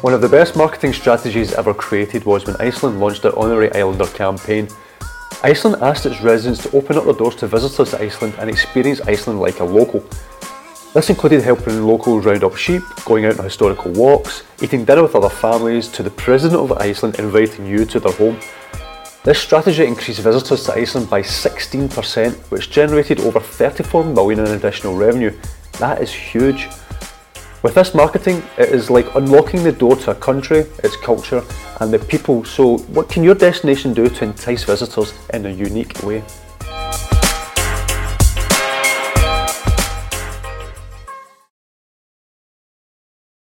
One of the best marketing strategies ever created was when Iceland launched their Honorary Icelander campaign. Iceland asked its residents to open up their doors to visitors to Iceland and experience Iceland like a local. This included helping locals round up sheep, going out on historical walks, eating dinner with other families, to the President of Iceland inviting you to their home. This strategy increased visitors to Iceland by 16%, which generated over 34 million in additional revenue. That is huge. With this marketing, it is like unlocking the door to a country, its culture, and the people. So, what can your destination do to entice visitors in a unique way?